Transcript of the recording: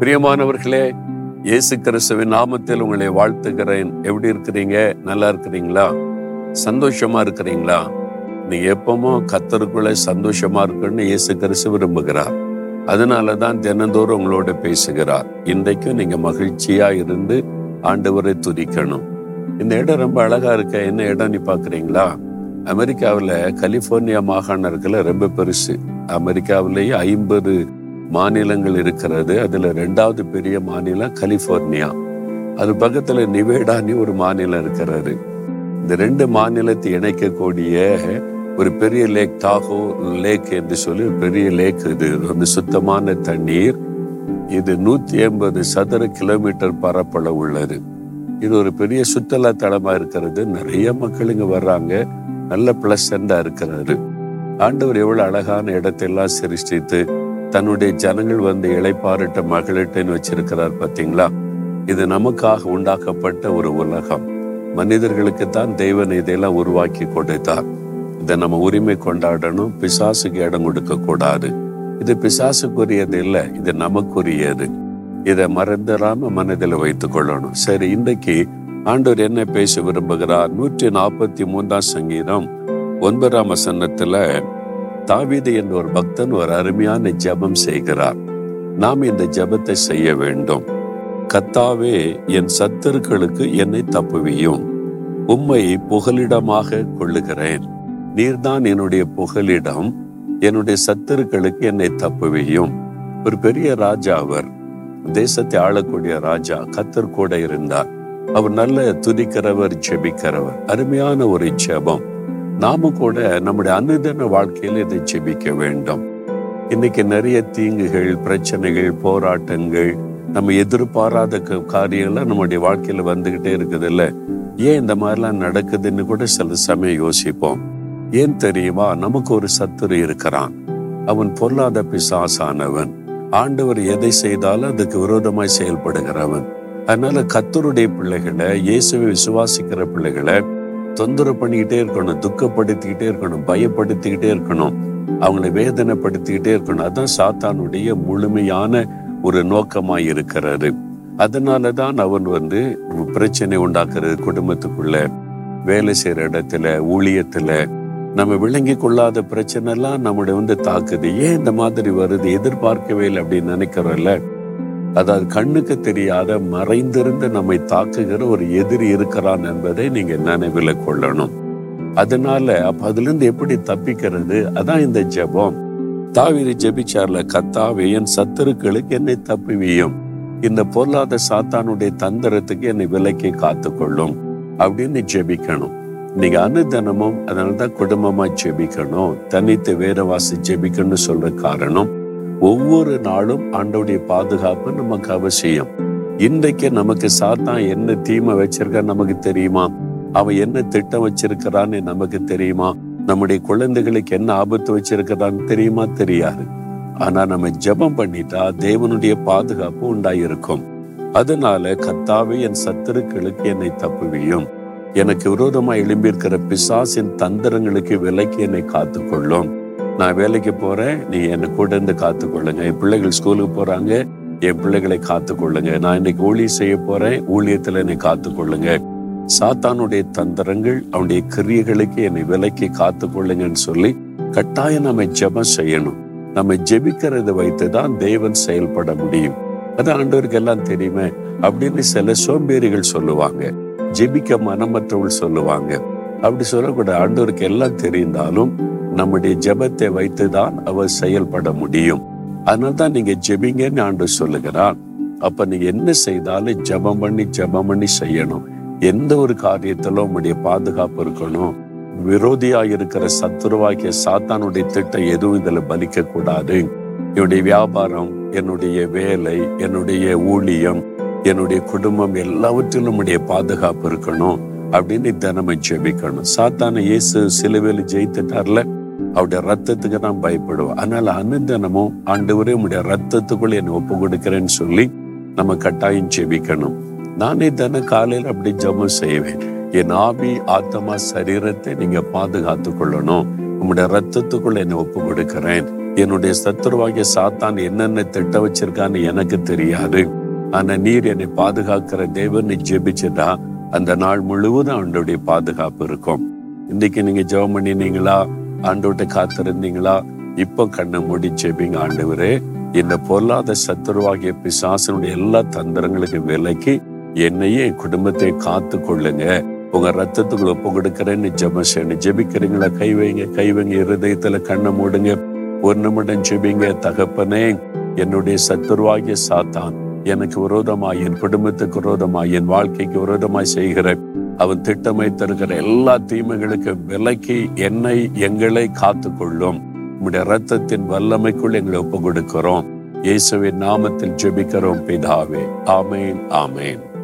பிரியமானவர்களே இயேசு கிறிஸ்துவின் நாமத்தில் உங்களை வாழ்த்துகிறேன். எப்படி இருக்கிறீங்க? நல்லா இருக்கிறீங்களா? சந்தோஷமா இருக்கிறீங்களா? நீ எப்பமோ கத்தருக்குள்ள சந்தோஷமா இருக்குன்னு இயேசு கிறிஸ்து விரும்புகிறார். அதனால தான் தினந்தோறும் உங்களோட பேசுகிறார். இன்றைக்கும் நீங்க மகிழ்ச்சியா இருந்து ஆண்டவரை துதிக்கணும். இந்த இடம் ரொம்ப அழகா இருக்க என்ன இடம் நீ பாக்குறீங்களா அமெரிக்காவில் கலிபோர்னியா மாகாணம் இருக்குல்ல ரொம்ப பெருசு. அமெரிக்காவிலேயே ஐம்பது மாநிலங்கள் இருக்கிறது. அதுல ரெண்டாவது பெரிய மாநிலம் கலிபோர்னியா. அது பக்கத்துல நிவேடானி ஒரு மாநிலம் இருக்கிறது. இந்த ரெண்டு மாநிலத்தை இணைக்கக்கூடிய ஒரு பெரிய லேக் தாகோ லேக் என்று சொல்லி ஒரு பெரிய லேக் இது. வந்து சுத்தமான தண்ணீர். இது நூத்தி எண்பது சதுர கிலோமீட்டர் பரப்பளவு உள்ளது. இது ஒரு பெரிய சுற்றுலா தலமா இருக்கிறது. நிறைய மக்கள் இங்க வர்றாங்க. நல்ல பிளசண்டா இருக்கிறாரு ஆண்டவர் எவ்வளவு அழகான இடத்தெல்லாம் சிருஷ்டித்து தன்னுடைய ஜனங்கள் வந்து இழைப்பாரிட்ட மகளிட்டன்னு வச்சிருக்கிறார் பார்த்தீங்களா? இது நமக்காக உண்டாக்கப்பட்ட ஒரு உலகம். மனிதர்களுக்கு தான் தெய்வன் இதையெல்லாம் உருவாக்கி கொடுத்தார். இதை நம்ம உரிமை கொண்டாடணும் பிசாசுக்கு இடம் கொடுக்க கூடாது இது பிசாசுக்குரியது இல்லை இது நமக்குரியது. இதை மறந்துடாம மனதில் வைத்துக் கொள்ளணும். சரி இன்றைக்கு ஆண்டவர் என்ன பேச விரும்புகிறார்? நூற்றி நாற்பத்தி மூன்றாம் சங்கீதம் ஒன்பதாம் வசனத்துல தாவீது என்ற ஒரு பக்தன் ஒரு அருமையான ஜெபம் செய்கிறார். நாம் இந்த ஜெபத்தை செய்ய வேண்டும். கத்தாவே என் சத்துருக்களுக்கு என்னை தப்புவியும். உம்மை புகலிடமாக கொள்ளுகிறேன். நீர்தான் என்னுடைய புகலிடம். என்னுடைய சத்துருக்களுக்கு என்னை தப்புவியும். ஒரு பெரிய ராஜா அவர் தேசத்தை ஆளக்கூடிய ராஜா கத்தர் கூட இருந்தார். அவர் நல்ல துதிக்கிறவர் ஜெபிக்கிறவர். அருமையான ஒரு ஜெபம். நாம கூட நம்முடைய அனுதின வாழ்க்கையில் இதை ஜெபிக்க வேண்டும். இன்னைக்கு நிறைய தீங்குகள் பிரச்சனைகள் போராட்டங்கள் நம்ம எதிர்பாராத காரியங்கள்லாம் நம்முடைய வாழ்க்கையில வந்துகிட்டே இருக்குது இல்ல ஏன் இந்த மாதிரிலாம் நடக்குதுன்னு கூட சில சமயம் யோசிப்போம். ஏன் தெரியுமா? நமக்கு ஒரு சத்துரு இருக்கிறான். அவன் பொல்லாத பிசாசானவன். ஆண்டவர் எதை செய்தாலும் அதுக்கு விரோதமாய் செயல்படுகிறவன். அதனால கத்தருடைய பிள்ளைகளை இயேசுவை விசுவாசிக்கிற பிள்ளைகளை தொந்தரவு பண்ணிக்கிட்டே இருக்கணும் துக்கப்படுத்திக்கிட்டே இருக்கணும் பயப்படுத்திக்கிட்டே இருக்கணும் அவங்களை வேதனைப்படுத்திக்கிட்டே இருக்கணும். அதுதான் சாத்தானுடைய முழுமையான ஒரு நோக்கமாய் அதனால தான் அவன் வந்து பிரச்சனை உண்டாக்குறது குடும்பத்துக்குள்ள வேலை செய்யற இடத்துல ஊழியத்துல. நம்ம விளங்கி கொள்ளாத பிரச்சனை எல்லாம் நம்முடைய வந்து தாக்குது. ஏன் இந்த மாதிரி வருது? எதிர்பார்க்கவே இல்லை அப்படின்னு நினைக்கிறோம்ல. அதாவது கண்ணுக்கு தெரியாத மறைந்திருந்து நம்மை தாக்குகிற ஒரு எதிரி இருக்கிறான் என்பதை நீங்க நினைவில் கொள்ளணும். அதனால அப்ப அதுல இருந்து எப்படி தப்பிக்கிறது? அதான் இந்த ஜெபம். தாவிரி ஜெபிச்சார்ல கத்தாவே என் சத்துருக்களுக்கு என்னை தப்பிவியும். இந்த பொருளாத சாத்தானுடைய தந்திரத்துக்கு என்னை விலக்கி காத்துக்கொள்ளும். அப்படின்னு ஜெபிக்கணும். நீங்க அனுதனமும் அதனாலதான் குடும்பமா ஜெபிக்கணும். தனித்து வேதவாசி ஜெபிக்கணும்னு சொல்ற காரணம். ஒவ்வொரு நாளும் ஆண்டவுடைய பாதுகாப்பு நமக்கு அவசியம். இன்றைக்கு நமக்கு சாத்தான் என்ன தீமை வச்சிருக்கான்னு நமக்கு தெரியுமா? அவன் என்ன திட்டம் வச்சிருக்கிறான்னு நமக்கு தெரியுமா? நம்முடைய குழந்தைகளுக்கு என்ன ஆபத்து வச்சிருக்கிறான்னு தெரியுமா? தெரியாது. ஆனா நம்ம ஜெபம் பண்ணிட்டா தேவனுடைய பாதுகாப்பு உண்டாயிருக்கும். அதனால கத்தாவே என் சத்துருக்களுக்கு என்னை தப்புவியும். எனக்கு விரோதமா எழும்பியிருக்கிற பிசாசின் தந்திரங்களுக்கு விலைக்கு என்னை காத்துக்கொள்ளும். நான் வேலைக்கு போறேன். நீ என்னை கூட இருந்து காத்துக்கொள்ளுங்க. என் பிள்ளைகள் ஸ்கூலுக்கு போறாங்க. என் பிள்ளைகளை காத்துக்கொள்ளுங்க. நான் இன்னைக்கு ஊழியம் செய்ய போறேன். ஊழியத்துல என்னை காத்துக்கொள்ளுங்க. சாத்தானுடைய தந்திரங்கள் அவனுடைய கிரியைகளுக்கு என்னை விலைக்கு காத்துக்கொள்ளுங்கன்னு சொல்லி கட்டாயம் நம்ம ஜெபம் செய்யணும். நம்ம ஜெபிக்கிறத வைத்து தான் தேவன் செயல்பட முடியும். அது ஆண்டவருக்கு எல்லாம் தெரியுமே அப்படின்னு சில சோம்பேறிகள் சொல்லுவாங்க. ஜெபிக்க மனமற்றவள் சொல்லுவாங்க. அப்படி சொல்லக்கூடாது ஆண்டவருக்கு எல்லாம் தெரிந்தாலும் நம்முடைய ஜெபத்தை வைத்துதான் அவர் செயல்பட முடியும். அதனால்தான் நீங்க ஜெபிங்கன்னு ஆண்டு சொல்லுகிறான் அப்ப நீங்க என்ன செய்தாலும் ஜெபம் பண்ணி ஜெபம் பண்ணி செய்யணும். எந்த ஒரு காரியத்திலும் உங்களுடைய பாதுகாப்பு இருக்கணும். விரோதியா இருக்கிற சத்துருவாக்கிய சாத்தானுடைய திட்டம் எதுவும் இதுல பலிக்க கூடாது என்னுடைய வியாபாரம் என்னுடைய வேலை என்னுடைய ஊழியம் என்னுடைய குடும்பம் எல்லாவற்றிலும் உடைய பாதுகாப்பு இருக்கணும். அப்படின்னு தினமும் ஜெபிக்கணும். சாத்தான இயேசு சிலுவையில் ஜெயித்துட்டார்ல அவருடைய ரத்தத்துக்கு நான் பயப்படுவேன். அதனால அனுதினமும் ஆண்டவரே உங்களுடைய ரத்தத்துக்குள்ள என்னை ஒப்பு கொடுக்கிறேன்னு சொல்லி நம்ம கட்டாயம் ஜெபிக்கணும். நானே தினம் காலையில் அப்படி ஜபம் செய்வேன். என் ஆவி ஆத்மா சரீரத்தை நீங்க பாதுகாத்து கொள்ளணும். உங்களுடைய ரத்தத்துக்குள்ள என்னை ஒப்பு கொடுக்கிறேன் என்னுடைய சத்துருவாகிய சாத்தான் என்னென்ன திட்ட வச்சிருக்கான்னு எனக்கு தெரியாது. ஆனா நீர் என்னை பாதுகாக்கிற தேவன் நீ ஜெபிச்சுட்டா அந்த நாள் முழுவதும் ஆண்டோடைய பாதுகாப்பு இருக்கும். இன்னைக்கு நீங்க ஜெபம் பண்ணினீங்களா? ஆண்டோட்ட காத்திருந்தீங்களா? இப்போ கண்ணை மூடி ஜெபிங்க ஆண்டவரே. இந்த பொருளாத சத்துருவாகிய பிசாசனுடைய எல்லா தந்திரங்களுக்கு விலக்கி என்னையே என் குடும்பத்தை காத்து கொள்ளுங்க. உங்க ரத்தத்துக்குள்ள ஒப்பு கொடுக்கிறேன்னு ஜெபம் செய்யணும் ஜெபிக்கிறீங்களா? கை வைங்க கை வைங்க. இருதயத்துல கண்ணை மூடுங்க. ஒரு நிமிடம் ஜெபிங்க. தகப்பனே என்னுடைய சத்துருவாகிய சாத்தான் எனக்கு விரோதமாய் என் குடும்பத்துக்கு விரோதமாய் என் வாழ்க்கைக்கு விரோதமாய் செய்கிற அவன் திட்டமைத்திருக்கிற எல்லா தீமைகளுக்கு விலக்கி என்னை எங்களை காத்து கொள்ளும் உம்முடைய ரத்தத்தின் வல்லமைக்குள் எங்களை ஒப்பு கொடுக்கிறோம் இயேசுவின் நாமத்தில் ஜெபிக்கிறோம் பிதாவே. ஆமேன் ஆமேன்.